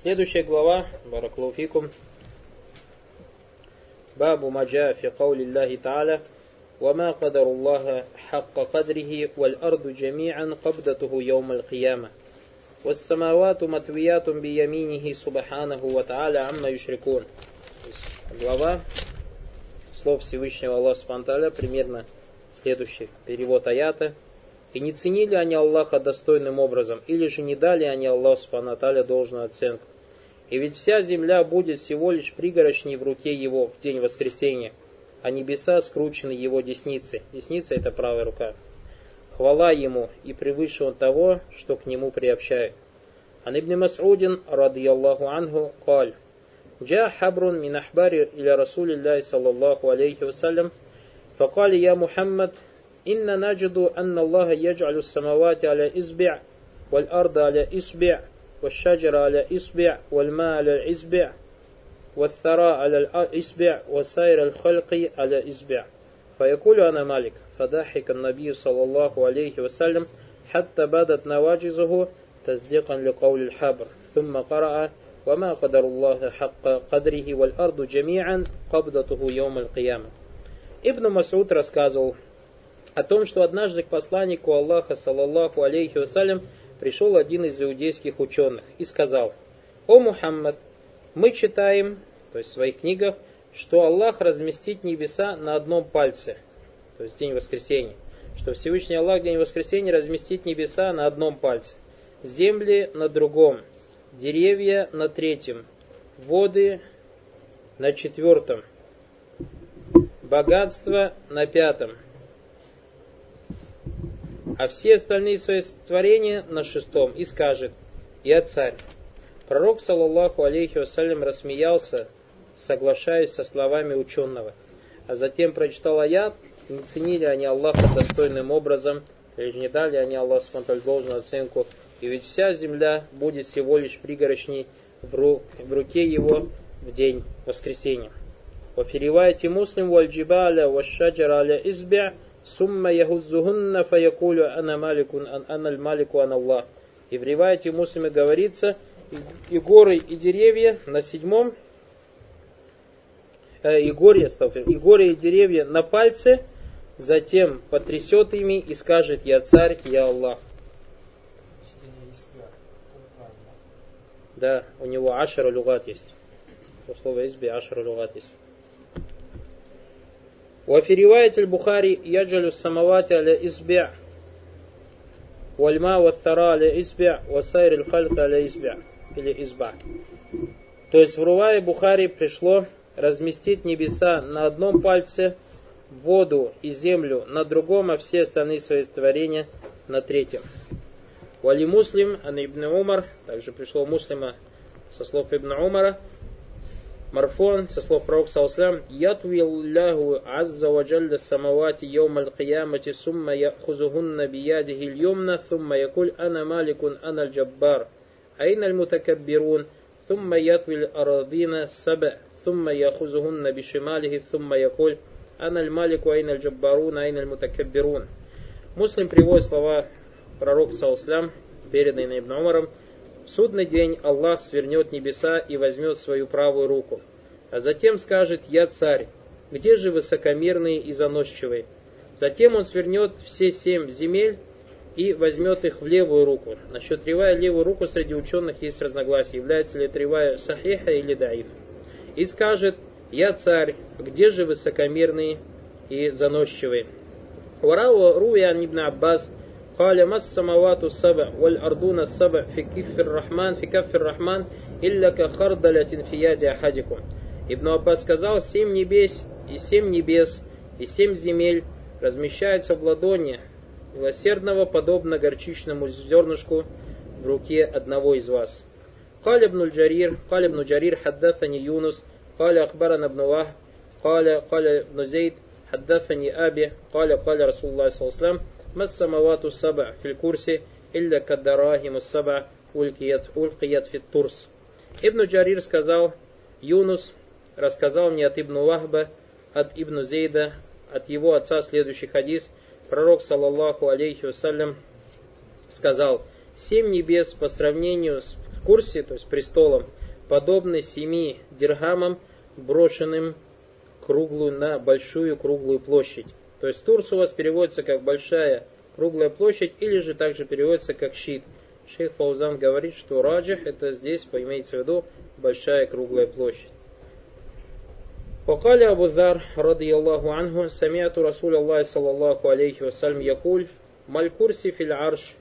Следующая глава, Бараклауфикум, Бабу Маджа фи каули Аллахи Та'аля, وما قدر الله حق قدره والأرض جميعا قبضته يوم القيامة والسماوات متويات بيمينه سبحانه وتعالى عما يشركون Глава слов Всевышнего Аллаха Субтитры примерно следующий перевод аята. И не ценили они Аллаха достойным образом, или же не дали они Аллаху Субтитры должную оценку. И ведь вся земля будет всего лишь пригорочней в руке его в день воскресения – а небеса скручены его десницей. Десница это правая рука. Хвала ему, и превыше он того, что к нему приобщают. عن ابن مسعود رضي الله عنه قال جاء حبر من أحبار إلى رسول الله صلى الله عليه وسلم فقال يا محمد إن نجد أن الله يجعل السماوات على إصبع والأرض على إصبع والشجر على إصبع والماء على إصبع والثراء على الإصبع وسائر الخلق على الإصبع فيقول أنا مالك فضحك النبي صلى الله عليه وسلم حتى بدت نواجزه تصديقا لقول الحبر ثم قرأ وما قدر الله حق قدره والأرض جميعا قبضته يوم القيامة Ибн Масуд рассказывал о том, что однажды к посланнику Аллаха, саллаллаху алейхи вассалям, пришел один из иудейских ученых и сказал, «О Мухаммад, мы читаем то есть в своих книгах, что Аллах разместит небеса на одном пальце, то есть день воскресения, что Всевышний Аллах день воскресения разместит небеса на одном пальце, земли на другом, деревья на третьем, воды на четвертом, богатство на пятом, а все остальные свои творения на шестом, и скажет, я царь. Пророк, саллаллаху алейхи вассалям, рассмеялся, соглашаюсь со словами ученого. А затем прочитал аят, не ценили они Аллаха достойным образом, или не дали они Аллаху смотрели должную оценку, и ведь вся земля будет всего лишь пригорочней в, ру, в руке его в день воскресения. وفي رواية مسلم والجبال والشجر على Сумма яхуззухунна фаякулю ана маликун ан аналь малику ан Аллах. И в ревайте муслиме говорится, и горы, и деревья на седьмом, э, и горе, и горы, и деревья на пальце, затем потрясет ими и скажет, я царь, я Аллах. Да, у него ашара люгат есть. У слова изби ашара люгат есть. وفي رواية البخاري يجعل السماوات على إصبع والماء والثرى على إصبع وسائر الخلق على إصبع или изба. То есть в Рувае Бухари пришло разместить небеса на одном пальце, воду и землю на другом, а все остальные свои творения на третьем. Вали Муслим, а Ибн Умар, также пришло муслима со слов Ибн Умара, Марфон, со слов пророка Саласлам, «Ятви Аллаху Азза ва Джалля самавати йома аль-Киямати сумма яхузухунна биядихи льюмна, сумма якуль ана маликун ана аль-Джаббар, айна аль-Мутакаббирун, ثم يطوي الأراضين السبع ثم يأخذهن بشماله ثم يقول أنا المالك أين الجبارون أين المتكبرون Муслим приводит слова пророка Сауслям, переданные Ибн Умаром, Судный день Аллах свернет небеса и возьмет свою правую руку, а затем скажет «Я царь, где же высокомерные и заносчивые?» Затем он свернет все семь земель и возьмет их в левую руку. Насчет ривая левую руку среди ученых есть разногласия, является ли это ривая сахиха или даиф и скажет, я царь, где же высокомерные и заносчивые? Варау Руян ибн Аббас قال ما السماوات السبع والأرضون السبع في كف الرحمن في كف الرحمن إلا كخردلة في يد أحدكم Ибн Аббас сказал, семь небес и семь небес и семь земель размещаются в ладони милосердного, подобно горчичному зернышку в руке одного из вас. قال ابن الجرير قال ابن جرير حدثني يونس قال أخبرنا ابن وهب قال قال ابن زيد حدثني أبي قال قال رسول الله صلى الله عليه وسلم Массамавату саба фил курси илля каддарахиму саба улькият, фит турс. Ибн Джарир сказал, Юнус рассказал мне от Ибн Вахба, от Ибн Зейда, от его отца следующий хадис. Пророк, саллаллаху алейхи вассалям, сказал, «Семь небес по сравнению с курси, то есть престолом, подобны семи дирхамам, брошенным круглую на большую круглую площадь. То есть Турс у вас переводится как большая круглая площадь, или же также переводится как щит. Шейх Фаузан говорит, что раджих это здесь, имеется в виду, большая круглая площадь. وقال أبو ذر رضي الله عنه سمعت رسول الله صلى الله عليه وسلم يقول ما الكرسي في العرش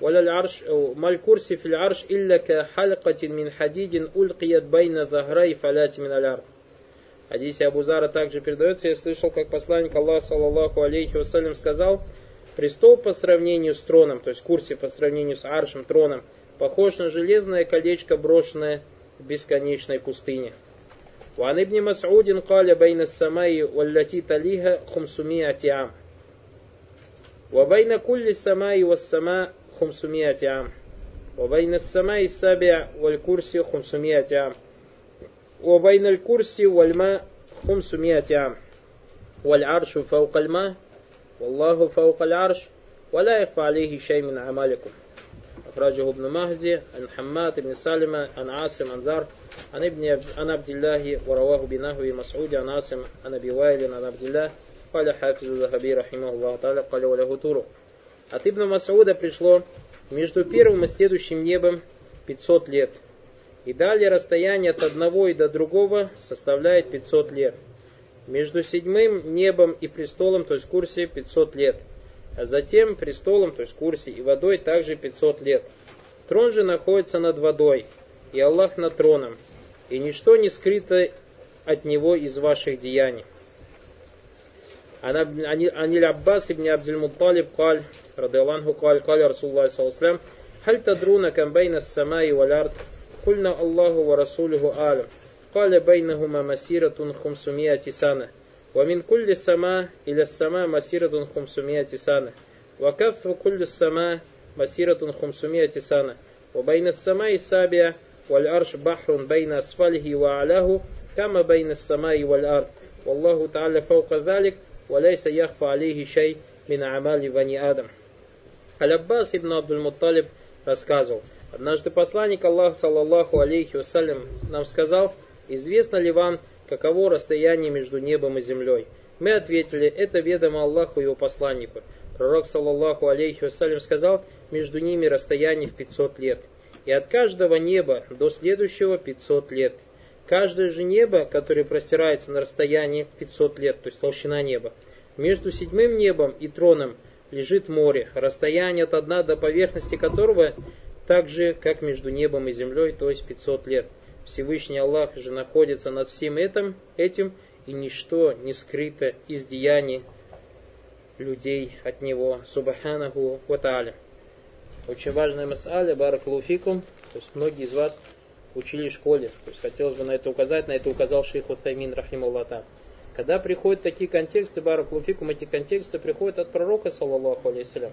ولا العرش ما الكرسي في العرش إلا كحلقة من حديد ألقيت بين ظهري فلات من الأرض Хадисе Абу Зара также передается, я слышал, как посланник Аллаха, саллаллаху алейхи вассалям, сказал, престол по сравнению с троном, то есть курсе по сравнению с аршем, троном, похож на железное колечко, брошенное в бесконечной пустыне. وعن ابن مسعود قال بين السماء والتي تليها خمسمائة عام وبين كل السماء والسماء خمسمائة عام وبين السماء السابع والكرسي خمسمائة عام وبين الكرسي والماء خمسمائة عام والعرش فوق الماء والله فوق العرش ولا يخفى عليه شيء من أعمالكم أخرجه ابن مهدي عن حماد بن سلمة عن عاصم عن زر عن ابن عن عبد الله ورواه بنحو مسعود عن عاصم عن أبي وائل عن عبد الله قال حافظ الذهبي رحمه الله تعالى قال وله طرق От Ибн Масауда пришло между первым и следующим небом 500 лет. И далее расстояние от одного и до другого составляет 500 лет. Между седьмым небом и престолом, то есть курсе, 500 лет. А затем престолом, то есть курсе, и водой также 500 лет. Трон же находится над водой, и Аллах над троном, и ничто не скрыто от него из ваших деяний. عن العباس بن عبد المطلب قال رضي الله عنه قال قال رسول الله صلى الله عليه وسلم هل تدرون كم بين السماء والأرض قلنا الله ورسوله أعلم قال بينهما مسيرة خمسمائة سنة ومن كل السماء إلى السماء مسيرة خمسمائة سنة وكف كل السماء مسيرة خمسمائة سنة وبين السماء السابعة والأرش بحر بين أسفله وأعلاه كما بين السماء والأرض والله تعالى فوق ذلك وليس يخفى عليه شيء من أعمال بني آدم Аль-Аббас ибн Абдуль-Мутталиб рассказывал, однажды посланник Аллаха, саллаллаху алейхи вассалям, нам сказал, известно ли вам, каково расстояние между небом и землей? Мы ответили, это ведомо Аллаху и его посланнику. Пророк, саллаллаху алейхи вассалям, сказал, между ними расстояние в 500 лет. И от каждого неба до следующего 500 лет. Каждое же небо, которое простирается на расстоянии 500 лет, то есть толщина неба, между седьмым небом и троном – лежит море, расстояние от дна до поверхности которого так же, как между небом и землей, то есть 500 лет. Всевышний Аллах же находится над всем этим, этим и ничто не скрыто из деяний людей от Него. Субханаху ва Очень важная мас'аля, баракалуфикум, то есть многие из вас учили в школе. То есть хотелось бы на это указать, на это указал шейх Утаймин, рахималлата. Когда приходят такие контексты, баракулуфикум, эти контексты приходят от пророка, саллаллаху алейсалям.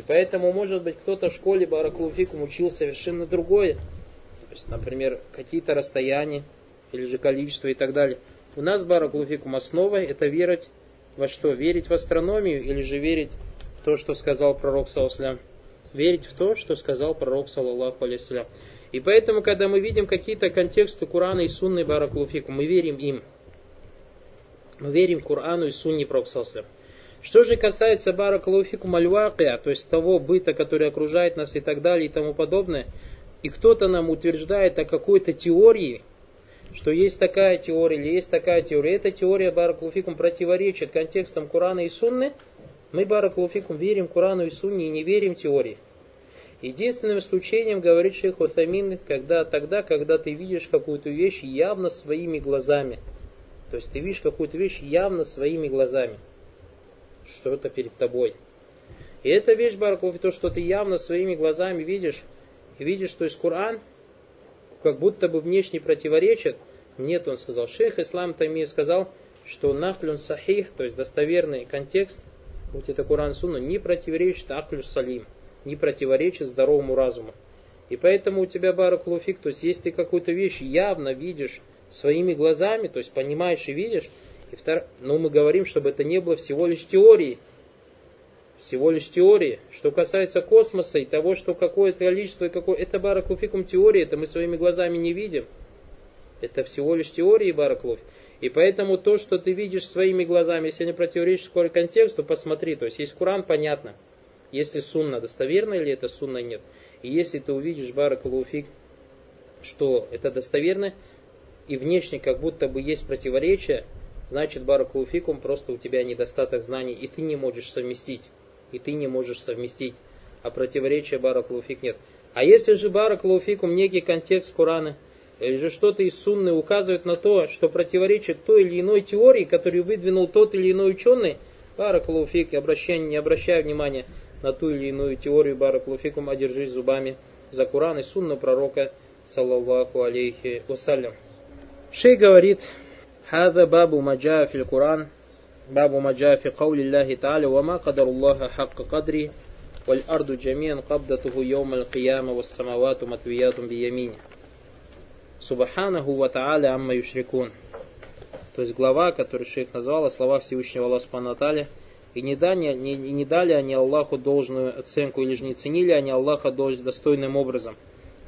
И поэтому, может быть, кто-то в школе баракулуфикум учил совершенно другое. То есть, например, какие-то расстояния, или же количество и так далее. У нас баракулуфикум основа это верить во что? Верить в астрономию или же верить в то, что сказал пророк, саллаллаху Верить в то, что сказал пророк, саллаллаху алейсалям. И поэтому, когда мы видим какие-то контексты Курана и Сунны баракулуфикум, мы верим им. Мы верим Корану и Сунне Проксалса. Что же касается Баракалуфику Мальвакия, то есть того быта, который окружает нас и так далее и тому подобное, и кто-то нам утверждает о какой-то теории, что есть такая теория или есть такая теория, эта теория Баракалуфикум противоречит контекстам Курана и Сунны, мы Баракалуфикум верим Курану и Сунне и не верим теории. Единственным исключением, говорит шейх Утамин, когда, тогда, когда ты видишь какую-то вещь явно своими глазами – то есть ты видишь какую-то вещь явно своими глазами. Что-то перед тобой. И эта вещь, Баракулов, то, что ты явно своими глазами видишь, и видишь, что из Коран как будто бы внешне противоречит. Нет, он сказал. Шейх Ислам Тайми сказал, что нахлюн сахих, то есть достоверный контекст, будь это Куран Сунна, не противоречит аклюш салим, не противоречит здоровому разуму. И поэтому у тебя баракулуфик, то есть если ты какую-то вещь явно видишь своими глазами, то есть понимаешь и видишь. И втор... Но мы говорим, чтобы это не было всего лишь теорией. всего лишь теории. Что касается космоса и того, что какое-то количество, какое, это бараклуфикум теории, это мы своими глазами не видим. Это всего лишь теории бараклуф. И поэтому то, что ты видишь своими глазами, если не противоречит контексту, посмотри. То есть есть Куран, понятно. Если сунна достоверна или это сунна нет. И если ты увидишь бараклуфик, что это достоверно, и внешне как будто бы есть противоречие, значит баракулуфикум просто у тебя недостаток знаний, и ты не можешь совместить. И ты не можешь совместить. А противоречия баракулуфик нет. А если же баракулуфикум некий контекст Корана, или же что-то из сунны указывает на то, что противоречит той или иной теории, которую выдвинул тот или иной ученый, баракулуфик, обращай, не обращая внимания на ту или иную теорию баракулуфикум, а зубами за Куран и сунну пророка, саллаллаху алейхи вассалям. Шей говорит, هذا باب ما جاء في القرآن باب ما جاء في قول الله تعالى وما قدر الله حق قدره والأرض جميعا قبضته يوم القيامة والسماوات مطويات بيمينه Субханаху ва та'аля амма юшрикун. То есть глава, которую шейх назвал, о словах Всевышнего Аллаха Субхану и не, дали, не, и не дали они Аллаху должную оценку, или же не ценили они Аллаха достойным образом.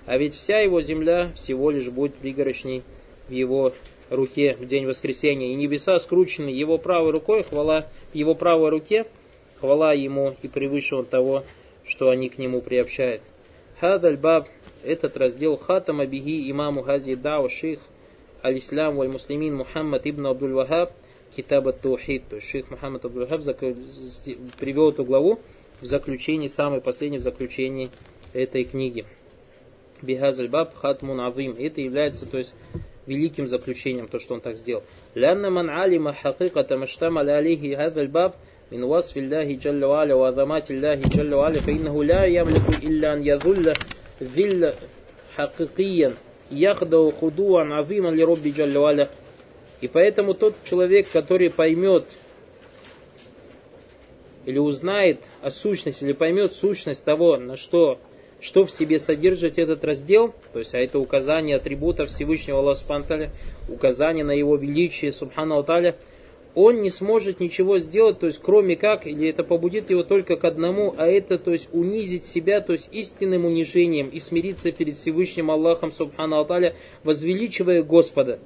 А ведь вся его земля всего лишь будет пригорочней в его руке в день воскресения. И небеса скручены его правой рукой, хвала его правой руке, хвала ему и превыше он того, что они к нему приобщают. Хадаль баб, этот раздел хатам абиги имаму хази дау шейх аль-Ислам валь муслимин Мухаммад ибн Абдул Вахаб Китаба Таухид. То есть шейх Мухаммад Абдул Вахаб привел эту главу в заключении, самый последний в заключении этой книги. Бихазаль баб хатмун авим. Это является, то есть, великим заключением, то, что он так сделал. لأن من علم حقيقة ما اشتمل عليه هذا الباب من وصف الله جل وعلا وعظمات الله جل وعلا فإنه لا يملك إلا أن يذل ذل حقيقيا يخدع خضوعا عظيما لرب جل وعلا И поэтому тот человек, который поймет или узнает о сущности, или поймет сущность того, на что что в себе содержит этот раздел, то есть, а это указание атрибутов Всевышнего Аллаха Субхану указание на его величие Субхану Аталя, он не сможет ничего сделать, то есть, кроме как, или это побудит его только к одному, а это, то есть, унизить себя, то есть, истинным унижением и смириться перед Всевышним Аллахом Субхану Аталя, возвеличивая Господа.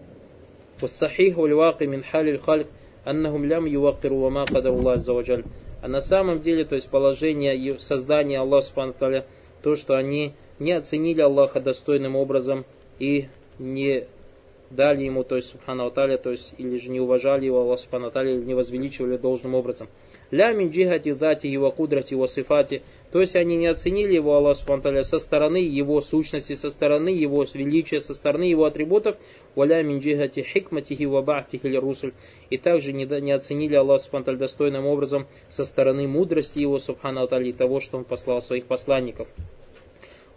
والصحيح والواقع من حال الخلق أنهم لم يوقروا وما قدر الله عز وجل. А на самом деле, то есть положение создания Аллаха Субхану то, что они не оценили Аллаха достойным образом и не дали ему, то есть, Субхану Аталя, то есть, или же не уважали его, Аллах Субхану Аталя, или не возвеличивали должным образом. Ля мин джихати дати его кудрати его сифати. То есть они не оценили его, Аллах Субхану со стороны его сущности, со стороны его величия, со стороны его атрибутов. Валя мин джихати хикмати его бахтихи русуль. И также не, не оценили Аллах Субхану достойным образом со стороны мудрости его, Субхану Аталя, и того, что он послал своих посланников.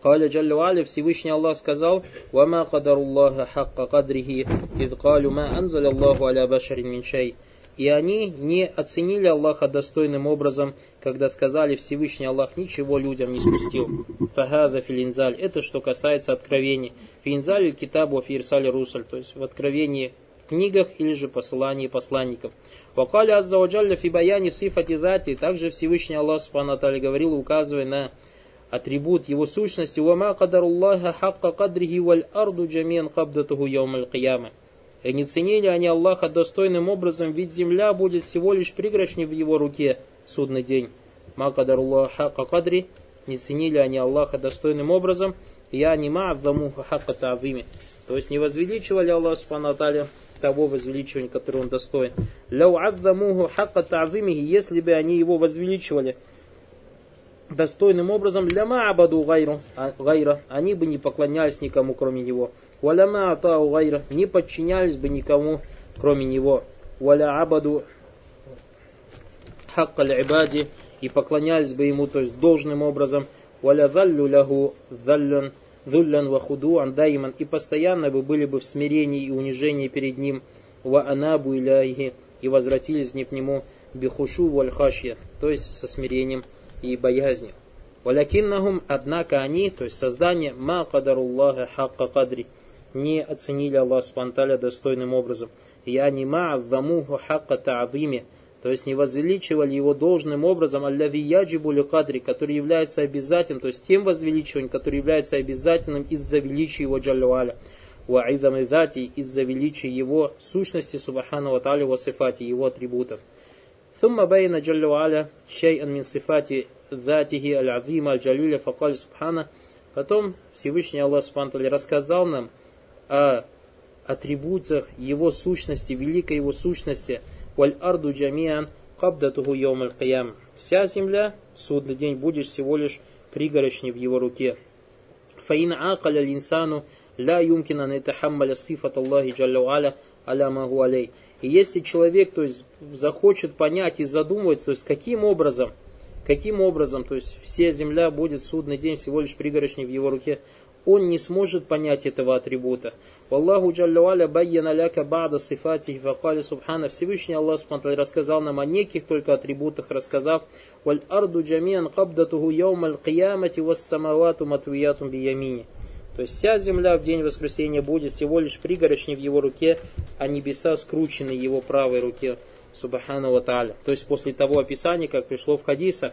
Каля Джалли Али, Всевышний Аллах сказал, «Вама кадаруллаха хакка кадрихи, ид калю ма анзаля Аллаху аля башарин минчай». И они не оценили Аллаха достойным образом, когда сказали, Всевышний Аллах ничего людям не спустил. Фагада филинзаль. Это что касается откровений. Филинзаль китабу фирсаль русаль. То есть в откровении книгах или же посылании посланников. Вакали аззаваджалля фибаяни сифати дати. Также Всевышний Аллах Субхану говорил, указывая на атрибут его сущности «Вама кадаруллаха хакка кадрихи валь арду джамиан кабдатуху яумаль кияма». И не ценили они Аллаха достойным образом, ведь земля будет всего лишь пригоршней в его руке судный день. Ма кадаруллаха хакка кадри, не ценили они Аллаха достойным образом, я не ма'аддамуха хакка та'вими. То есть не возвеличивали Аллах Субхану того возвеличивания, которое он достоин. Ляу аддамуху хакка та'вимихи, если бы они его возвеличивали, достойным образом для ма'абаду гайру, а, гайра, они бы не поклонялись никому, кроме него. Валяма атау гайра, не подчинялись бы никому, кроме него. Валя абаду хакка ибади, и поклонялись бы ему, то есть должным образом. Валя заллю лягу заллян, зуллян ва худуан дайман, и постоянно бы были бы в смирении и унижении перед ним. Ва анабу иляхи, и возвратились к нему бихушу валь то есть со смирением и боязни. Валякиннахум, однако они, то есть создание, ма кадаруллаха хакка кадри, не оценили Аллах Спанталя достойным образом. Я не ма азамуху хакка та'зими, то есть не возвеличивали его должным образом, аллави яджибу кадри, который является обязательным, то есть тем возвеличиванием, который является обязательным из-за величия его джаллуаля. Ва'идам дати из-за величия его сущности, субхану ва та'аля, сифати, его атрибутов. ثم بين جل وعلا شيئا من صفات ذاته العظيمة الجليلة فقال سبحانه Потом Всевышний Аллах Субхану рассказал нам о атрибутах Его сущности, великой Его сущности, «Валь арду джамиан кабдатуху йомаль киям». Вся земля в судный день будет всего лишь пригоршней в его руке. فإن عاقل الإنسان لا يمكن أن يتحمل صفة الله جل وعلا على ما هو عليه. И если человек то есть, захочет понять и задумывать, то есть каким образом, каким образом, то есть вся земля будет судный день всего лишь пригоршней в его руке, он не сможет понять этого атрибута. Аллаху Джалля байяна ляка бада сифати факали субхана. Всевышний Аллах Субхану рассказал нам о неких только атрибутах, рассказав Валь арду джамиан кабдатуху яумаль киямати вас самавату матуятум биямини. То есть вся земля в день воскресения будет всего лишь пригоршней в его руке, а небеса скручены его правой руке. Субхану ва То есть после того описания, как пришло в хадисах,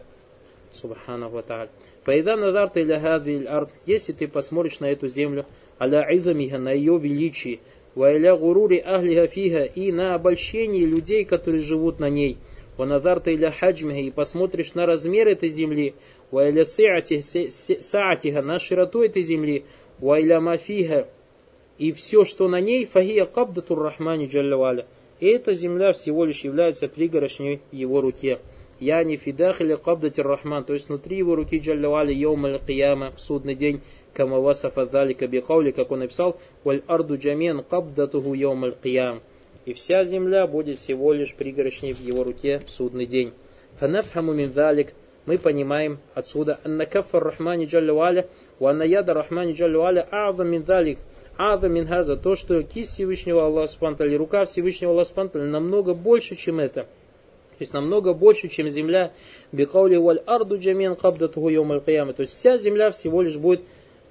Субхану ва та'аля. Фаида назарта иля хадвиль ард, если ты посмотришь на эту землю, аля изамиха, на ее величии, ва иля гурури ахлиха фиха, и на обольщении людей, которые живут на ней, ва назарта иля хаджмиха, и посмотришь на размер этой земли, ва иля саатиха, на широту этой земли, ва иля мафиха, и все, что на ней, فهي قبضة الرحمن جل وعلا. И эта земля всего лишь является пригоршней в его руке. يعني في داخل قبضة الرحمن, то есть внутри его руки جل وعلا يوم القيامة в судный день, كما وصف ذلك بقوله, как он написал, والأرض جميعا قبضته يوم القيامة. И вся земля будет всего лишь пригоршней в его руке в судный день. فنفهم من мы понимаем отсюда, أن كف الرحمن جل وعلا, ва анна яда рахмани джаллаваля а'за мин далик, Ада минхаза, то, что кисть Всевышнего Аллаха Спантали, рука Всевышнего Аллаха Спантали намного больше, чем это. То есть намного больше, чем земля. Бикаули валь арду джамин кабдатуху йомаль То есть вся земля всего лишь будет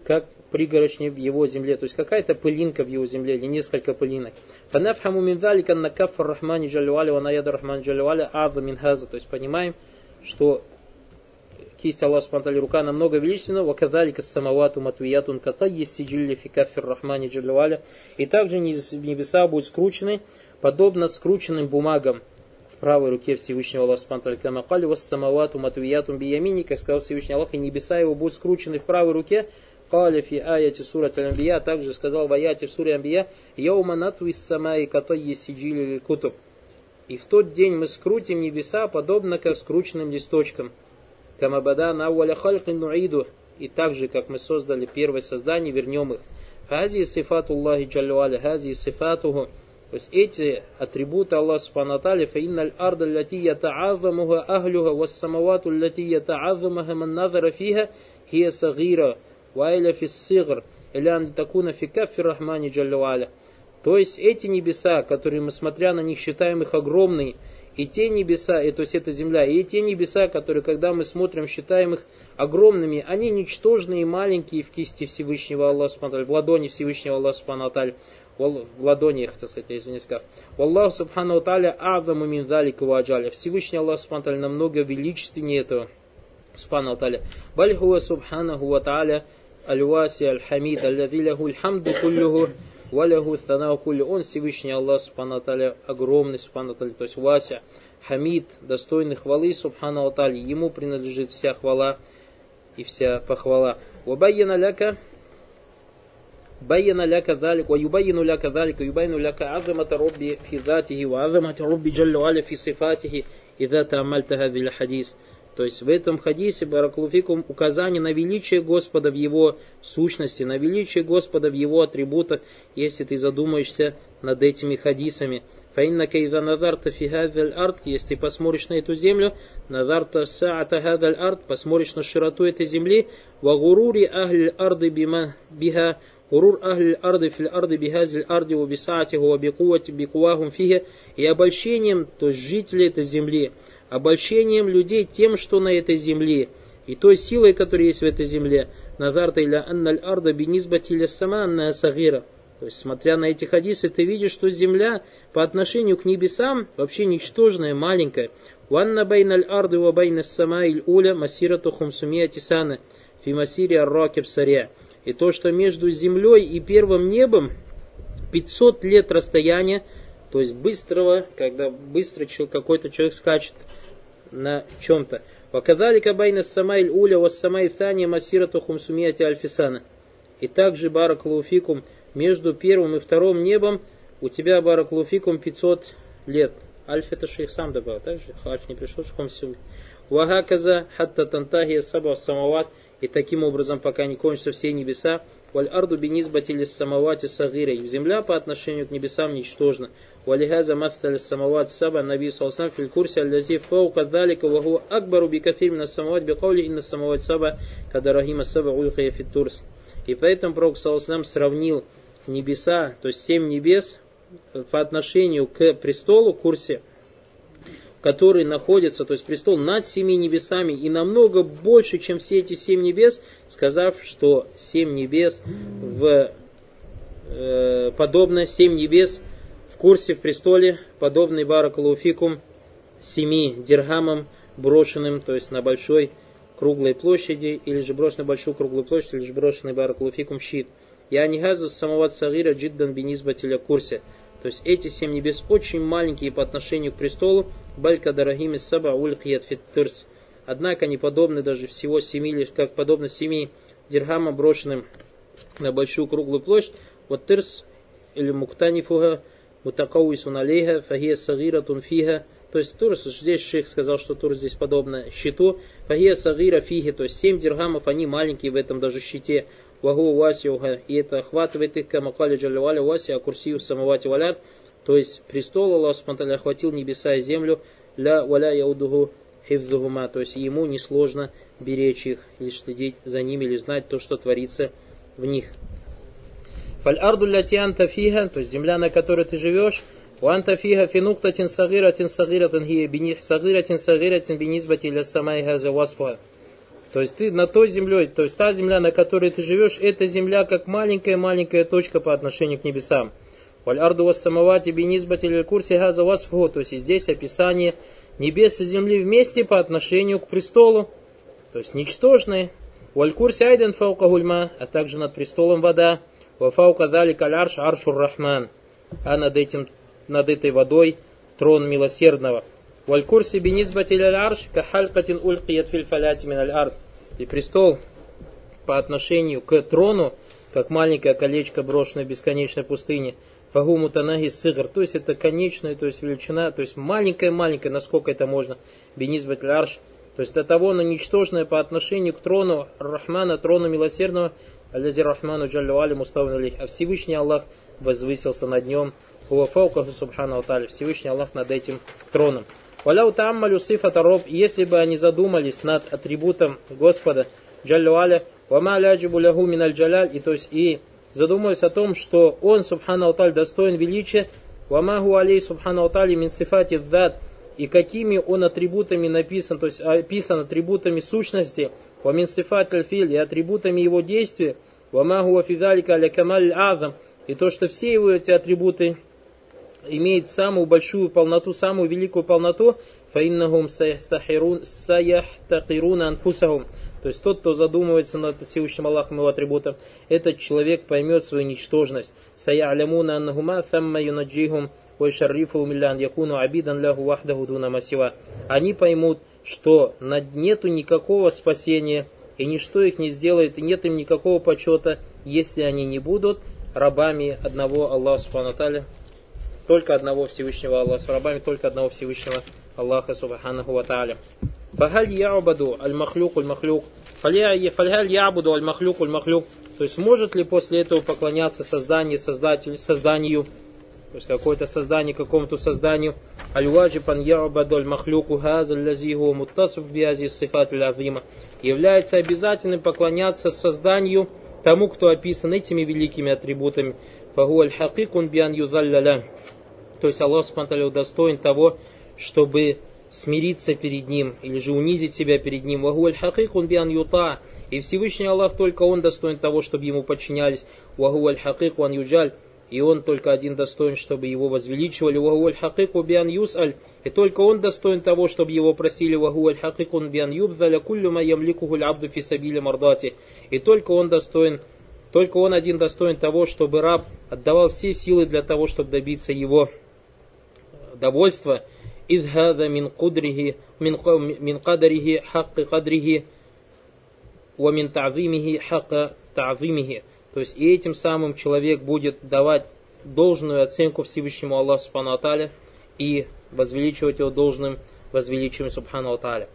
как пригорочнее в его земле. То есть какая-то пылинка в его земле или несколько пылинок. Фанафхаму мин залика на кафар рахмани джалюали ва наяда рахмани джалюали ада мин хаза. То есть понимаем, что кисть Аллаха Субтитры рука намного величественна, вакадалика самавату матвиятун ката есть сиджилли фи кафир рахмани джалюали. И также небеса будут скручены, подобно скрученным бумагам в правой руке Всевышнего Аллаха Субтитры Камакали вас самавату матвиятум биямини, как сказал Всевышний Аллах, и небеса его будут скручены в правой руке. Каля фи аяти сура Амбия, также сказал в аяте в суре Амбия, Яума натуи самаи катайи сиджили кутуб. И в тот день мы скрутим небеса, подобно как скрученным листочкам. Камабада науаля халькин нуиду. И так же, как мы создали первое создание, вернем их. Хази сифату Аллахи джаллуаля, хази сифатуху. То есть эти атрибуты Аллаха Субхану Аталя, фаинналь арда лати ята'азамуха ахлюха, вассамавату лати ята'азамуха ман назара фиха, хия сагира, вайля фиссигр, илян такуна фи каффи рахмани джаллуаля. То есть эти небеса, которые мы, смотря на них, считаем их огромные, и те небеса, и, то есть это земля, и те небеса, которые, когда мы смотрим, считаем их огромными, они ничтожные и маленькие в кисти Всевышнего Аллаха, в ладони Всевышнего Аллаха, в ладони, так сказать, я извиняюсь, как. Аллах Субхану Таля Азаму мин залика ваджаля. Всевышний Аллах Субхану намного величественнее этого. Субхану Таля. Баль хуа Субханаху ва Таля аль-Васи аль-Хамид, аль-Лади лаху аль-Хамду куллюху, валяху танаху куллю. Он Всевышний Аллах Субхану Таля огромный Субхану Таля, то есть Вася, Хамид, достойный хвалы Субхану Таля. Ему принадлежит вся хвала и вся похвала. Вабайяна ляка بين لك ذلك ويبين لك ذلك يبين لك عظمة ربي في ذاته وعظمة ربي جل وعلا في صفاته إذا تأملت هذه الحديث то есть в этом хадисе, Баракулуфикум, указание на величие Господа в Его сущности, на величие Господа в Его атрибутах, если ты задумаешься над этими хадисами. Фаиннака иза назарта фи хадаль арт, если посмотришь на эту землю, назарта саата хадаль арт, посмотришь на широту этой земли, арды бима биха Урур ахль арды фил арды бихазиль арди ва бисаатиху ва бикувати бикувахум фиге и обольщением, то есть жителей этой земли, обольщением людей тем, что на этой земле, и той силой, которая есть в этой земле. Назарта иля анналь арда бинизбати иля сама анна сагира. То есть, смотря на эти хадисы, ты видишь, что земля по отношению к небесам вообще ничтожная, маленькая. Ванна байналь арды ва байна самаиль уля масирату хумсумия тисана фи масири арракиб саря. И то, что между землей и первым небом 500 лет расстояния, то есть быстрого, когда быстро какой-то человек скачет на чем-то. Вакадалика байна самаиль уля ва самай тани масирату хумсумия альфисана. И также баракалуфикум между первым и вторым небом у тебя баракалуфикум 500 лет. Альф это шейх сам добавил, так же? Альф не пришел, шхом сюми. Вагаказа хатта тантахия саба самават. И таким образом, пока не кончатся все небеса, Валь арду бинизбатили самавати сагирой. Земля по отношению к небесам ничтожна. Валихаза матталь самават саба наби салсам фил курсе аллази фаука далика ваху акбару бикафир на самават бикаули инна самават саба кадарахима саба улхая фитурс. И поэтому Пророк Саласлам сравнил небеса, то есть семь небес по отношению к престолу, курсе, который находится, то есть престол над семи небесами и намного больше, чем все эти семь небес, сказав, что семь небес в э, подобно семь небес в курсе в престоле, подобный баракалуфикум семи дирхамам брошенным, то есть на большой круглой площади, или же брошен на большую круглую площадь, или же брошенный баракулуфикум щит. Я не газу самого цагира джиддан бинизбателя курсе. То есть эти семь небес очень маленькие по отношению к престолу, балька дорогими саба ульхият фиттырс. Однако они подобны даже всего семи, лишь как подобно семи дирхама, брошенным на большую круглую площадь. Вот тырс или муктанифуга мутакауисун алейха фахия сагиратун фиха то есть Тур, здесь шейх сказал, что Тур здесь подобно щиту. Фахия сагира фиги, то есть 7 диргамов, они маленькие в этом даже щите. Вагу васиуха, и это охватывает их, камакали джалюваля васи, а курсию самовати валят. То есть престол Аллах охватил небеса и землю, ля валя яудугу хивдугума, то есть ему несложно беречь их, или следить за ними, или знать то, что творится в них. Фаль арду лятианта фига, то есть земля, на которой ты живешь, وأنت فيها في نقطة صغيرة صغيرة هي بني صغيرة صغيرة بالنسبة إلى السماء هذا وصفها. То есть ты на той землей, то есть та земля, на которой ты живешь, эта земля как маленькая-маленькая точка по отношению к небесам. Валь арду вас самавати бинизбати курсе газа васфу. То есть здесь описание небес и земли вместе по отношению к престолу. То есть ничтожные. Валь курсе айден фаука гульма, а также над престолом вода. Ва фаука дали калярш аршур рахман. А над этим над этой водой трон милосердного. Валькурси бенизбатиль арш кахалькатин улькият филь фаляти арт. И престол по отношению к трону, как маленькое колечко, брошенное в бесконечной пустыне. Фагуму танаги сыгр, то есть это конечная, то есть величина, то есть маленькая-маленькая, насколько это можно. Бенизбатиль арш, то есть до того оно ничтожное по отношению к трону Рахмана, трону милосердного, Алязи Рахману Джаллю Али А Всевышний Аллах возвысился над нем Хуафаукаху Субхану Аталь, Всевышний Аллах над этим троном. Валяу тааммалю сифата роб, если бы они задумались над атрибутом Господа, Джаллю Аля, вама ляджибу лягу миналь джаляль, и то есть и задумались о том, что Он, Субхану Аталь, достоин величия, вамаху алей Субхану Аталь мин сифати дат, и какими он атрибутами написан, то есть описан атрибутами сущности, вамин сифат филь и атрибутами его действия, вамаху афидалика аля камаль азам, и то, что все его эти атрибуты имеет самую большую полноту, самую великую полноту, фаиннахум саяхтакируна анфусахум. То есть тот, кто задумывается над Всевышним Аллахом его атрибутом, этот человек поймет свою ничтожность. Сая'лямуна аннахума тамма юнаджихум вайшаррифу миллян якуну абидан ляху вахдаху дуна масива. Они поймут, что нету никакого спасения, и ничто их не сделает, и нет им никакого почета, если они не будут рабами одного Аллаха Субхану только одного Всевышнего Аллаха, рабами только одного Всевышнего Аллаха Субханаху Ва Тааля. Фахаль ябаду аль-махлюк аль-махлюк. Фаляль ябаду аль-махлюк аль-махлюк. То есть может ли после этого поклоняться созданию, создателю, созданию, то есть какое-то создание какому-то созданию. Аль-ваджибан ябаду аль-махлюку хаза лазиху муттасуб биази сифат азима. Является обязательным поклоняться созданию тому, кто описан этими великими атрибутами. Фагу аль-хакикун биан юзалляля. То есть Аллах Субтитры достоин того, чтобы смириться перед Ним, или же унизить себя перед Ним. Вагуаль хакикун биан юта. И Всевышний Аллах только Он достоин того, чтобы Ему подчинялись. Вагуаль хакикун юджаль и он только один достоин, чтобы его возвеличивали. Вахуаль хакику биан юсаль, и только он достоин того, чтобы его просили. Вахуаль хакику биан юбдаля куллю ма ямликухуль абду фисабиля мардати. И только он достоин, только он один достоин того, чтобы раб отдавал все силы для того, чтобы добиться его довольства. إذ هذا من قدره من من قدره حق قدره ومن تعظيمه حق تعظيمه то есть и этим самым человек будет давать должную оценку Всевышнему Аллаху Субхану Аталя и возвеличивать его должным возвеличиванием Субхану Аталя.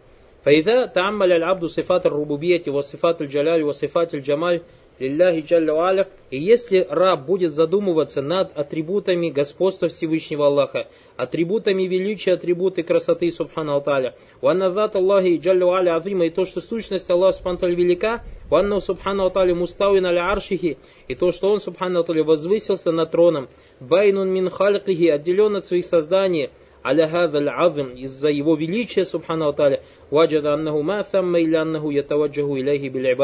فإذا تأمل العبد صفات الربوبية وصفات الجلال وصفات الجمال Лилляхи Джалля И если раб будет задумываться над атрибутами господства Всевышнего Аллаха, атрибутами величия, атрибуты красоты Субхану Алталя, ванназат Аллахи Джалля Азима, и то, что сущность Аллаха Субхану велика, ванна Субхану Алталя мустауин аля аршихи, и то, что он Субхану Алталя возвысился над троном, байнун мин халькихи, отделен от своих созданий, аля хазаль азим, из-за его величия Субхану Алталя, ваджада аннаху ма самма илля аннаху ятаваджаху иляхи биль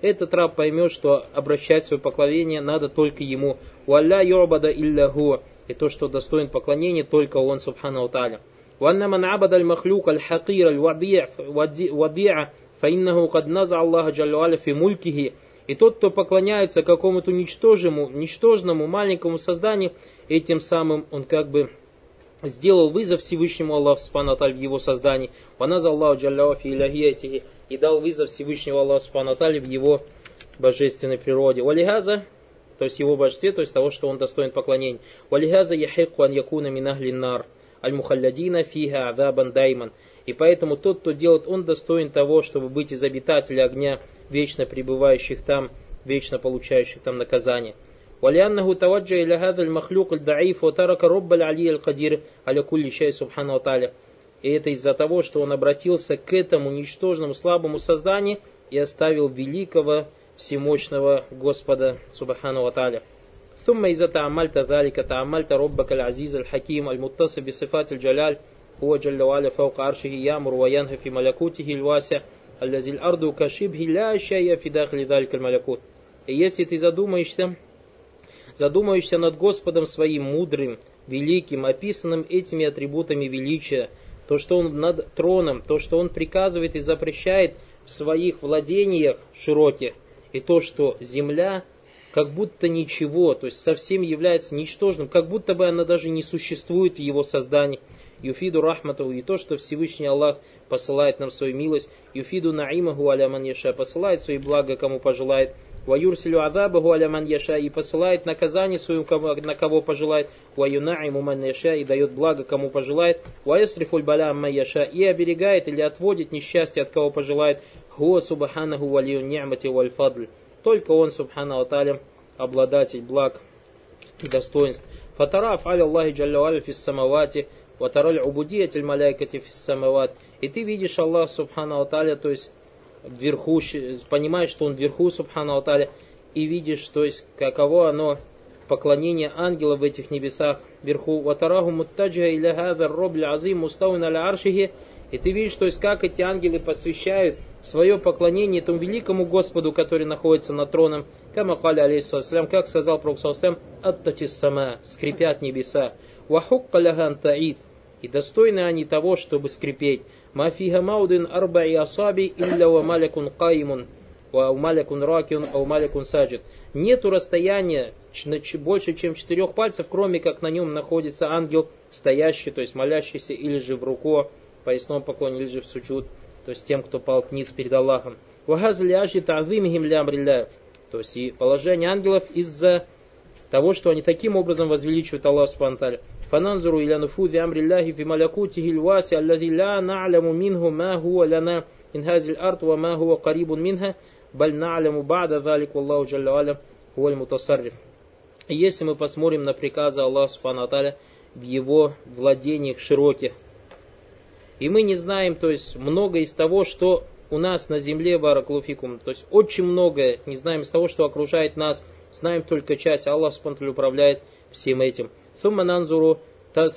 этот раб поймет, что обращать свое поклонение надо только ему. Уалля ю'бада илля хуа. И то, что достоин поклонения, только он, субхану та'аля. وأن من عبد المخلوق الحقير الوديع وديع فإنه قد نزع الله جل وعلا في ملكه и тот, кто поклоняется какому-то ничтожному, ничтожному маленькому созданию, этим самым он как бы сделал вызов Всевышнему Аллаху Субхану в его создании. Ваназ Аллаху Джалляу фи и дал вызов Всевышнего Аллаха Субхану в его божественной природе. Валихаза, то есть его божестве, то есть того, что он достоин поклонения. Валихаза яхикку ан якуна минахлин нар, аль-мухалладина фиха азабан дайман. И поэтому тот, кто делает, он достоин того, чтобы быть из обитателей огня, вечно пребывающих там, вечно получающих там наказание. ولأنه توجه إلى هذا المخلوق الضعيف وترك رب العلي القدير على كل شيء سبحانه وتعالى и это из-за того, что он обратился к этому ничтожному, слабому созданию и оставил великого, всемощного Господа Субхану Ва ثم إذا تعملت ذلك تعملت ربك العزيز الحكيم المتصف بصفات الجلال هو جل وعلا فوق عرشه يأمر وينهى في ملكوته الواسع الذي الأرض كشبه لا شيء في داخل ذلك الملكوت И если ты задумаешься, задумаешься над Господом своим мудрым, великим, описанным этими атрибутами величия, то, что он над троном, то, что он приказывает и запрещает в своих владениях широких, и то, что земля как будто ничего, то есть совсем является ничтожным, как будто бы она даже не существует в его создании. Юфиду рахмату и то, что Всевышний Аллах посылает нам свою милость, Юфиду наимаху аля ман посылает свои блага, кому пожелает, Ваюрсилю адабаху аля яша и посылает наказание свою, на кого пожелает. Ваюнаиму ман яша и дает благо, кому пожелает. Ваясрифуль баля ман яша и оберегает или отводит несчастье от кого пожелает. Хуа субханаху валию ни'мати валь. Только он, субхана аталя, обладатель благ и достоинств. Фатара афаль Аллахи джалля фис самавати, ватараль убудиятель маляйкати фис самават. И ты видишь Аллах, субхана аталя, то есть вверху, понимаешь, что он вверху, субхану Алталя, и видишь, то есть, каково оно, поклонение ангела в этих небесах вверху. Ватараху муттаджа иля хаза робль азим мустауин аля аршихи. И ты видишь, то есть, как эти ангелы посвящают свое поклонение этому великому Господу, который находится на троном. Кама каля алейхиссалям, как сказал Пророк Салсам, аттатис сама, скрипят небеса. Вахук каляхан таид. И достойны они того, чтобы скрипеть. Маудин арбаи асаби илля ва малякун каимун, ва малякун ракиун, ау малякун саджид. Нету расстояния больше, чем четырех пальцев, кроме как на нем находится ангел, стоящий, то есть молящийся, или же в руко, поясном поклоне, или же в сучуд, то есть тем, кто пал вниз перед Аллахом. То есть и положение ангелов из-за того, что они таким образом возвеличивают Аллах Субхану فننظر إلى نفوذ أمر الله في ملكوته الواسع الذي لا نعلم منه ما هو لنا من هذه الأرض وما هو قريب منها بل نعلم بعد ذلك والله جل وعلا هو المتصرف. И если мы посмотрим на приказы Аллаха Субхану в его владениях широких, и мы не знаем, то есть много из того, что у нас на земле, Бараклуфикум, то есть очень многое не знаем из того, что окружает нас, знаем только часть, Аллах Субхану управляет всем этим. Сумма нанзуру,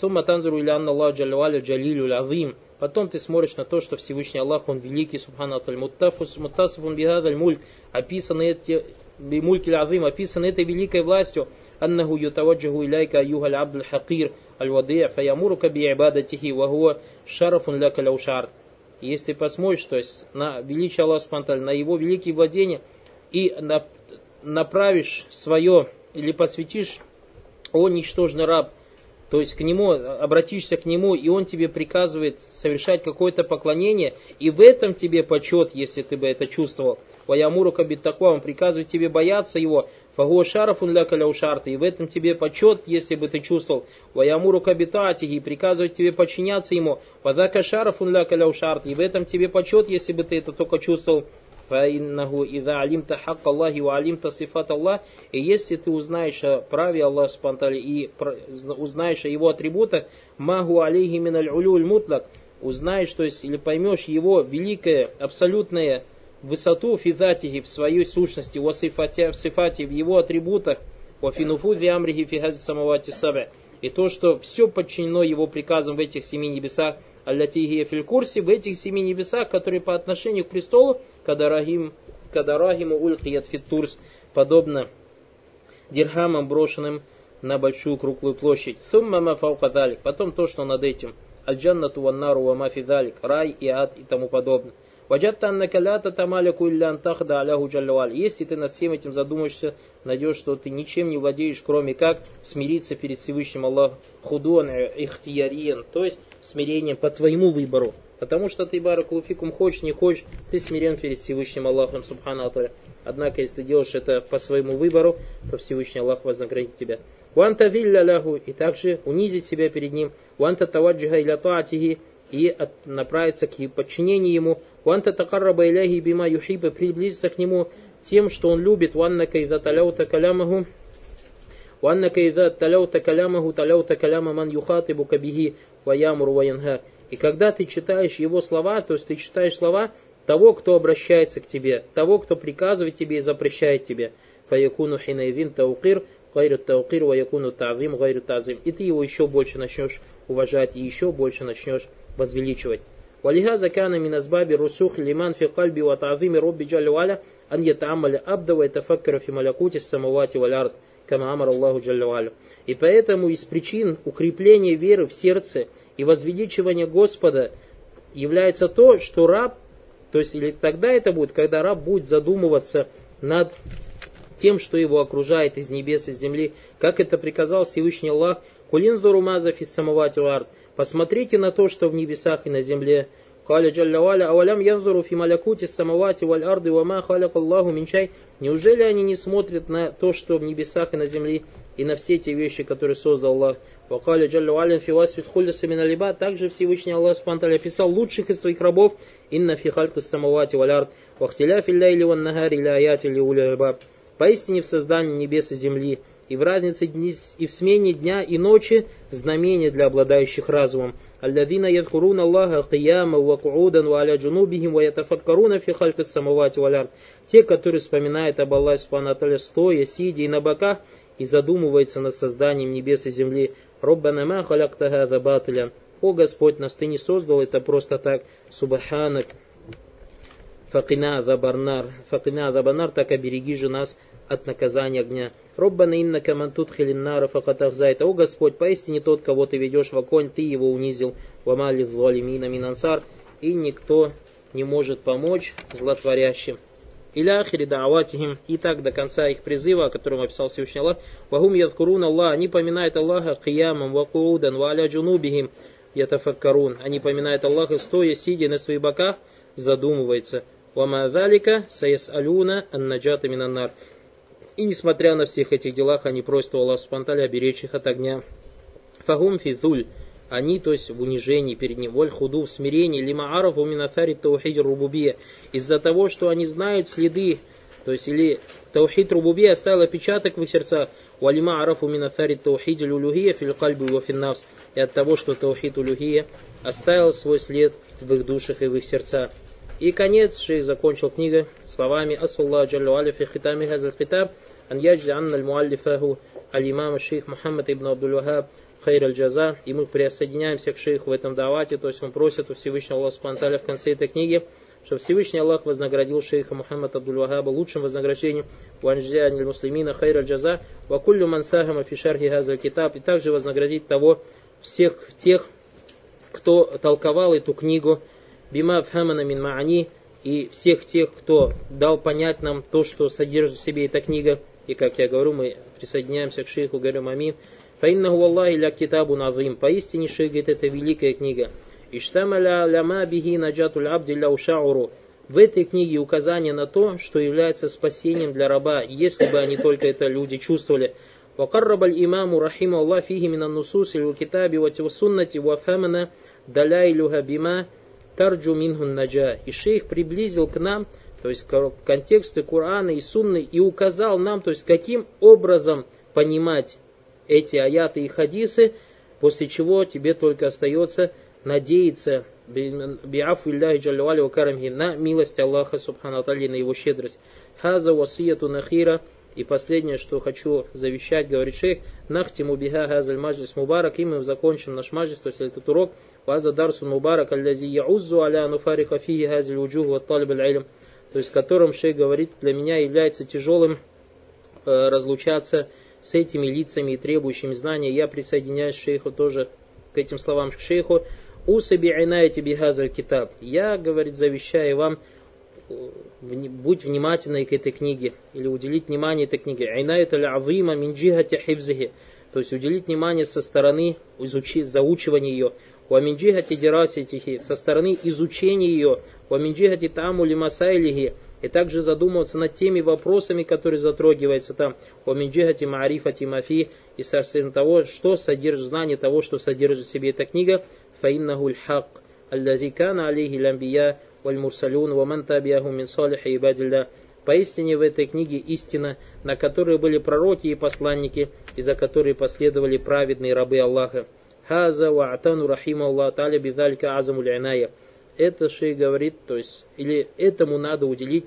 сумма танзуру или анна Аллах джалюаля джалилю азим. Потом ты смотришь на то, что Всевышний Аллах, Он великий, субхану аталь, муттасифун бихадаль мульк, описаны эти, бимульки азим описан этой великой властью, аннаху ютаваджаху иляйка аюгаль абдуль хакир аль-вадия фаямурука би ибадатихи вахуа шарафун ляка ляушар. Если посмотришь, то есть на величие Аллаха Субтитры, на его великие владения и на, направишь свое или посвятишь, о ничтожный раб, то есть к нему, обратишься к нему, и он тебе приказывает совершать какое-то поклонение, и в этом тебе почет, если ты бы это чувствовал. Ваямуру кабит таква, он приказывает тебе бояться его, Фагуа шарафун и в этом тебе почет, если бы ты чувствовал. Ваямуру кабитатихи, и приказывает тебе подчиняться ему. Вадака шарафун и в этом тебе почет, если бы ты это только чувствовал. فإنه إذا علمت حق الله وعلمت صفات الله и если ты узнаешь о праве Аллаха Субтитры и узнаешь о его атрибутах магу алейхи миналь улюль мутлак узнаешь, то есть или поймешь его великое абсолютное высоту фидатихи в своей сущности, в сифате, в его атрибутах, во финуфузи амрихи фигази самавати сабе. И то, что все подчинено его приказам в этих семи небесах, аллатихия фил курсе, в этих семи небесах, которые по отношению к престолу, كدراهم، كدراهم ألقيت في الترس, подобно дирхамам, брошенным на большую круглую площадь. ثم ما فوق Потом то, что над этим. Аль-джаннату ваннару Рай и ад и тому подобное. Ваджатта аннака ля татамалику илля антахда аляху джаллаваль. Если ты над всем этим задумаешься, найдешь, что ты ничем не владеешь, кроме как смириться перед Всевышним Аллахом. Худуан ихтияриен, то есть смирением по твоему выбору. Потому что ты, баракулуфикум, хочешь, не хочешь, ты смирен перед Всевышним Аллахом, субхану Однако, если ты делаешь это по своему выбору, то Всевышний Аллах вознаградит тебя. Ванта вилля ляху, и также унизить себя перед ним. Ванта таваджиха иля таатихи, и направиться к подчинению ему. Ванта такарраба иляхи бима юхиба, приблизиться к нему тем, что он любит. Ваннака идha таляута калямаху. Ваннака идha таляута калямаху, таляута каляма ман юхатибу кабихи ваямуру ваянха. И когда ты читаешь его слова, то есть ты читаешь слова того, кто обращается к тебе, того, кто приказывает тебе и запрещает тебе. Фаякуну хинайвин таукир, гайру таукир, ваякуну тавим, гайру тазим. И ты его еще больше начнешь уважать и еще больше начнешь возвеличивать. ولهذا كان من أسباب رسوخ الإيمان في قلبي وتعظيم رب جل وعلا أن يتعمل أبدا ويتفكر في ملكوت السماوات والأرض Камаамару Аллаху джаллавалю. И поэтому из причин укрепления веры в сердце и возвеличивания Господа является то, что раб, то есть или тогда это будет, когда раб будет задумываться над тем, что его окружает из небес и земли, как это приказал Всевышний Аллах, кулин зарумазов из самоватил. Посмотрите на то, что в небесах и на земле, Каля Джалля Валя, авалям янзуру фи малякути самавати валь арды вама халяк Аллаху минчай. Неужели они не смотрят на то, что в небесах и на земле, и на все те вещи, которые создал Аллах? Вакаля Джалля Валя фи васфит. Также Всевышний Аллах Спанталь описал лучших из своих рабов. Инна фи халька самавати валь ард. Вахтиля фи ляйли ван нагари ля аяти ли уля Поистине в создании небес и земли – и в разнице дни, и в смене дня и ночи знамение для обладающих разумом. الذين يذكرون الله قياما وقعودا وعلى جنوبهم ويتفكرون في خلق السماوات والأرض. Те, которые вспоминают об Аллахе Субхану стоя, сидя и на боках, и задумываются над созданием небес и земли. Роббана ма халякта хада батиля. О Господь, нас Ты не создал это просто так. Субханак. Факина забарнар. Факина забарнар, так обереги же нас от наказания огня. Роббана инна камантут хилиннара факатахзайта. О Господь, поистине тот, кого ты ведешь в огонь, ты его унизил. Вамали злалимина минансар. И никто не может помочь злотворящим. Иля ахири дааватихим. И так до конца их призыва, о котором описал Всевышний Аллах. Вагум ядкурун Аллах. Они поминают Аллаха киямам, вакуудан, ва аля джунубихим ятафаккарун. Они поминают Аллаха, стоя, сидя на своих боках, задумывается. Вама саяс алюна аннаджата минаннар. И несмотря на всех этих делах, они просят у Аллаха Субтитры оберечь их от огня. Фагум физуль. Они, то есть в унижении перед ним, воль худу, в смирении, лима аров у минафари таухид рубубия. Из-за того, что они знают следы, то есть или таухид рубубия оставил отпечаток в их сердцах, валима аров у минафари таухид люлюхия фил кальбу и финнавс. И от того, что таухид улюхия оставил свой след в их душах и в их сердцах. И конец, шейх закончил книгу словами «Асаллаху джаллу аля фи хитами хазал хитаб, ан яджли анна аль-муаллифаху аль-имам шейх Мухаммад ибн Абдул Вахаб хайр аль-джаза». И мы присоединяемся к шейху в этом давате, то есть он просит у Всевышнего Аллаха Субтитры в конце этой книги, что Всевышний Аллах вознаградил шейха Мухаммад Абдул Вахаба лучшим вознаграждением ванжзя муслимина хайра джаза вакуллю мансахама фишархи газа китаб и также вознаградить того всех тех, кто толковал эту книгу бима фхамана мин маани и всех тех, кто дал понять нам то, что содержит в себе эта книга. И как я говорю, мы присоединяемся к шейху, говорим амин. Фаиннаху Аллахи ля китабу назим. Поистине шейх говорит, это великая книга. Иштамаля ляма бихи наджатуль абди ля ушауру. В этой книге указание на то, что является спасением для раба, если бы они только это люди чувствовали. وقرب الإمام رحمه الله فيه من النصوص والكتاب والسنة وفهمنا دلائلها بما тарджу минхун наджа. И шейх приблизил к нам, то есть контексты Корана и Сунны, и указал нам, то есть каким образом понимать эти аяты и хадисы, после чего тебе только остается надеяться биафу Иллахи Джаллавали Карамхи на милость Аллаха Субхану на его щедрость. Хаза васияту нахира и последнее, что хочу завещать, говорит шейх, нахтиму биха газаль маджлис мубарак, и мы закончим наш маджлис, то есть этот урок, ваза дарсун мубарак, аллази яуззу аля нуфарика фиhi газаль уджух ва то есть которым шейх говорит, для меня является тяжелым э, разлучаться с этими лицами и требующими знания. Я присоединяюсь к шейху тоже к этим словам к шейху. Усаби айнаяти бихазаль китаб. Я, говорит, завещаю вам будь внимательной к этой книге, или уделить внимание этой книге. Айнайт аль-азима мин джихати хивзихи. То есть уделить внимание со стороны изучи, заучивания ее. Ва мин джихати дираситихи. Со стороны изучения ее. Ва мин джихати тамули масайлихи. И также задумываться над теми вопросами, которые затрагиваются там. Ва мин джихати маарифати мафи. И со стороны того, что содержит знание того, что содержит в себе эта книга. Фаиннаху аль-хак. Аллази кана алейхи ламбия валь-мурсалюн, ваман табиаху мин салих и ибадилля. Поистине в этой книге истина, на которой были пророки и посланники, и за которые последовали праведные рабы Аллаха. Хаза ва атану рахима Аллах таля бидалька азаму иная. Это шей говорит, то есть, или этому надо уделить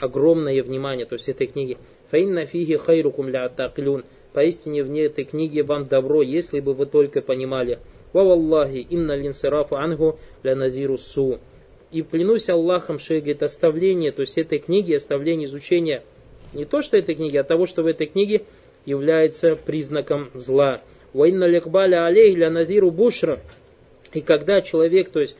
огромное внимание, то есть этой книге. Фаинна фиги хайрукум ля атаклюн. Поистине в этой книге вам добро, если бы вы только понимали. Ва валлахи инна линсарафу ангу ля назиру су. И клянусь Аллахом, что говорит, оставление, то есть этой книги, оставление изучения не то, что этой книги, а того, что в этой книге является признаком зла. Вайна лекбаля алейх ля надиру бушра. И когда человек, то есть,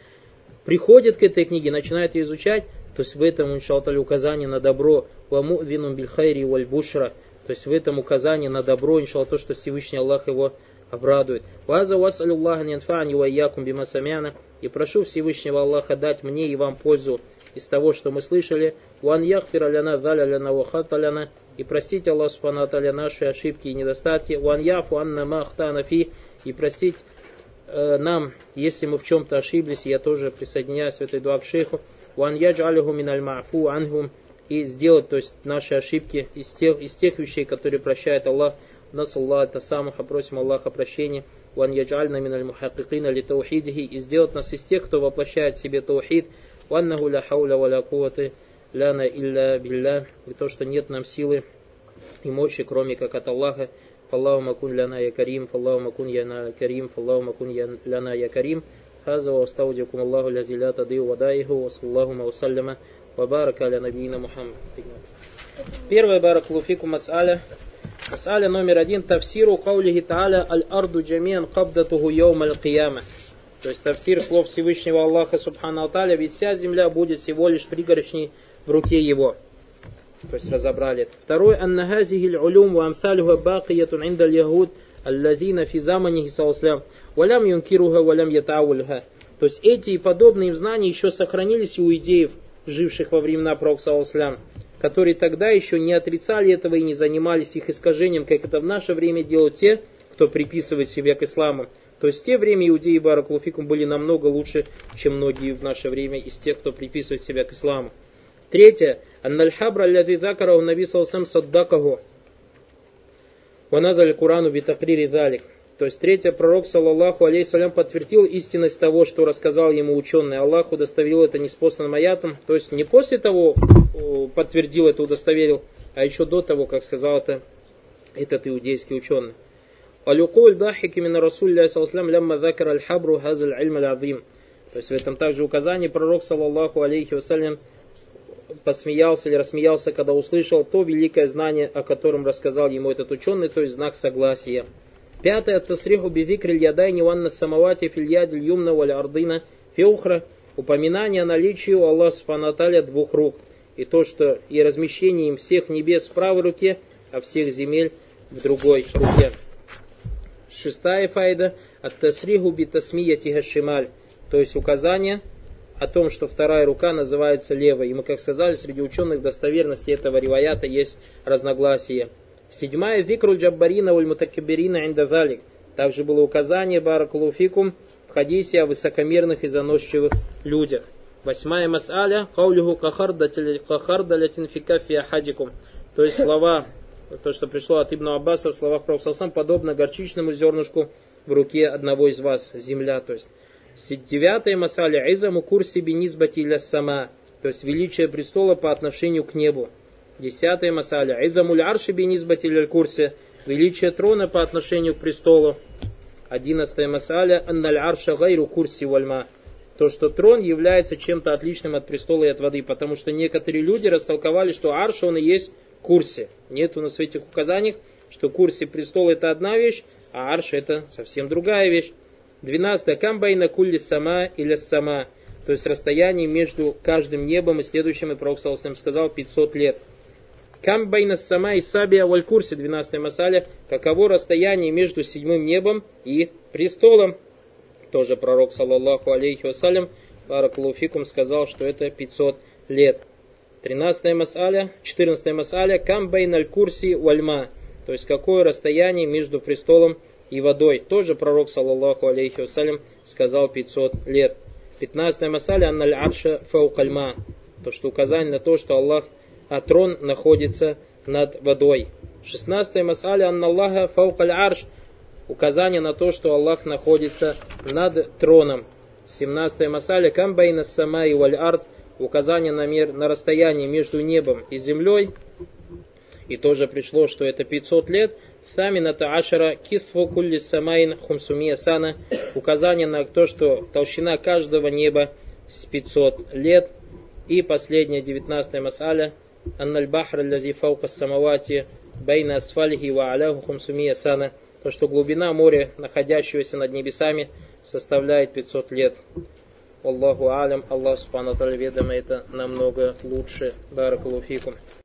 приходит к этой книге, начинает ее изучать, то есть в этом, иншалталь, указание на добро, ваму вину бильхайри валь бушра, то есть в этом указание на добро, иншалла, то, что Всевышний Аллах его обрадует. Ваза васалюллаха нянфани ва якум бимасамяна. И прошу Всевышнего Аллаха дать мне и вам пользу из того, что мы слышали. Ван аляна заля ляна вахаталяна. И простить Аллах Субхану наши ошибки и недостатки. Ван анна махтана фи. И простить э, нам, если мы в чем-то ошиблись, я тоже присоединяюсь в этой дуа к шейху. Ван миналь мафу ангум. И сделать, то есть наши ошибки из тех, из тех вещей, которые прощает Аллах. Нас Аллах, это самых, просим Аллаха прощения. Ван яджальна миналь мухаккикина ли таухидихи. И сделать нас из тех, кто воплощает в себе таухид. Ваннаху ля хауля ва ля куваты ляна илля билля. И то, что нет нам силы и мощи, кроме как от Аллаха. Фаллаху макун ляна я карим, фаллаху макун яна карим, фаллаху макун ляна я карим. هذا واستودعكم الله الذي لا تضيع ودائعه وصلى الله وسلم وبارك على نبينا محمد. Первое баракулуфику мас'аля Масаля номер один. Тавсиру каулихи та'аля аль-арду джамиан кабдатуху йоум аль-кияма. То есть тавсир слов Всевышнего Аллаха Субхану Аталя, ведь вся земля будет всего лишь пригоршней в руке его. То есть разобрали. Второй. Аннахазихи улюм ва амталюха бакиятун инда яхуд аллазина фи заманихи саласлям валям юнкируха валям ятаулха. То есть эти и подобные знания еще сохранились у идеев, живших во времена Пророка Саласлям которые тогда еще не отрицали этого и не занимались их искажением, как это в наше время делают те, кто приписывает себя к исламу. То есть в те время иудеи Баракулуфикум были намного лучше, чем многие в наше время из тех, кто приписывает себя к исламу. Третье. Аннальхабра аллади закараху наби саддакаху. Ваназаль Курану битакрири далик. То есть третье, пророк, саллаллаху алейхиссалям, подтвердил истинность того, что рассказал ему ученый. Аллах удостоверил это неспосланным аятом. То есть не после того подтвердил это, удостоверил, а еще до того, как сказал это этот иудейский ученый. Алюкуль дахик именно Расулля саллаллаху лямма аль-хабру. То есть в этом также указание пророк, саллаллаху алейхи вассалям, посмеялся или рассмеялся, когда услышал то великое знание, о котором рассказал ему этот ученый, то есть знак согласия. Пятое. Тасриху бивикриль ядайни ванна самавати фильядиль юмна валь ардына феухра. Упоминание о наличии у Аллаха Субхану двух рук. И то, что и размещение им всех небес в правой руке, а всех земель в другой руке. Шестая файда. От тасриху битасмия тигашималь. То есть указание о том, что вторая рука называется левой. И мы, как сказали, среди ученых достоверности этого риваята есть разногласия. Седьмая викруль джаббарина уль мутакиберина индазалик. Также было указание баракулуфикум в хадисе о высокомерных и заносчивых людях. Восьмая мас'аля каулюху кахарда фика фиахадикум. То есть слова, то, что пришло от Ибн Аббаса в словах Пророка подобно горчичному зернышку в руке одного из вас, земля. То есть девятая мас'аля айзаму курси бинизбати сама. То есть величие престола по отношению к небу. Десятая масаля. Идамуль арши бинизбатиль курсе. Величие трона по отношению к престолу. Одиннадцатая масаля. Анналь арша гайру курси вальма. То, что трон является чем-то отличным от престола и от воды. Потому что некоторые люди растолковали, что арш он и есть курсе. Нет у нас в этих указаниях, что курсе престола это одна вещь, а арш это совсем другая вещь. Двенадцатая. Камбайна кулли сама или сама. То есть расстояние между каждым небом и следующим, и Пророк сказал 500 лет. Камбайна сама и сабия валь курсе 12 масаля. Каково расстояние между седьмым небом и престолом? Тоже пророк, саллаллаху алейхи вассалям, баракулуфикум, сказал, что это 500 лет. 13 масаля, 14 масаля, камбайн аль курси вальма. То есть какое расстояние между престолом и водой. Тоже пророк, саллаллаху алейхи вассалям, сказал 500 лет. 15 масаля, анналь арша фаукальма. То, что указание на то, что Аллах а трон находится над водой. 16 масаля Анналлаха фаукаль арш. Указание на то, что Аллах находится над троном. 17 масаля Камбайна сама и валь арт. Указание на, мер, на расстояние между небом и землей. И тоже пришло, что это 500 лет. Тамината ашара китфу кулли самайн хумсумия сана. Указание на то, что толщина каждого неба с 500 лет. И последняя 19 масаля أن البحر الذي فوق السماوات بين أسفله وعلاه 500 сана, то, что глубина моря, находящегося над небесами, составляет 500 лет. Аллаху алям, Аллах Субхану ведомо это намного лучше. Баракалуфикум.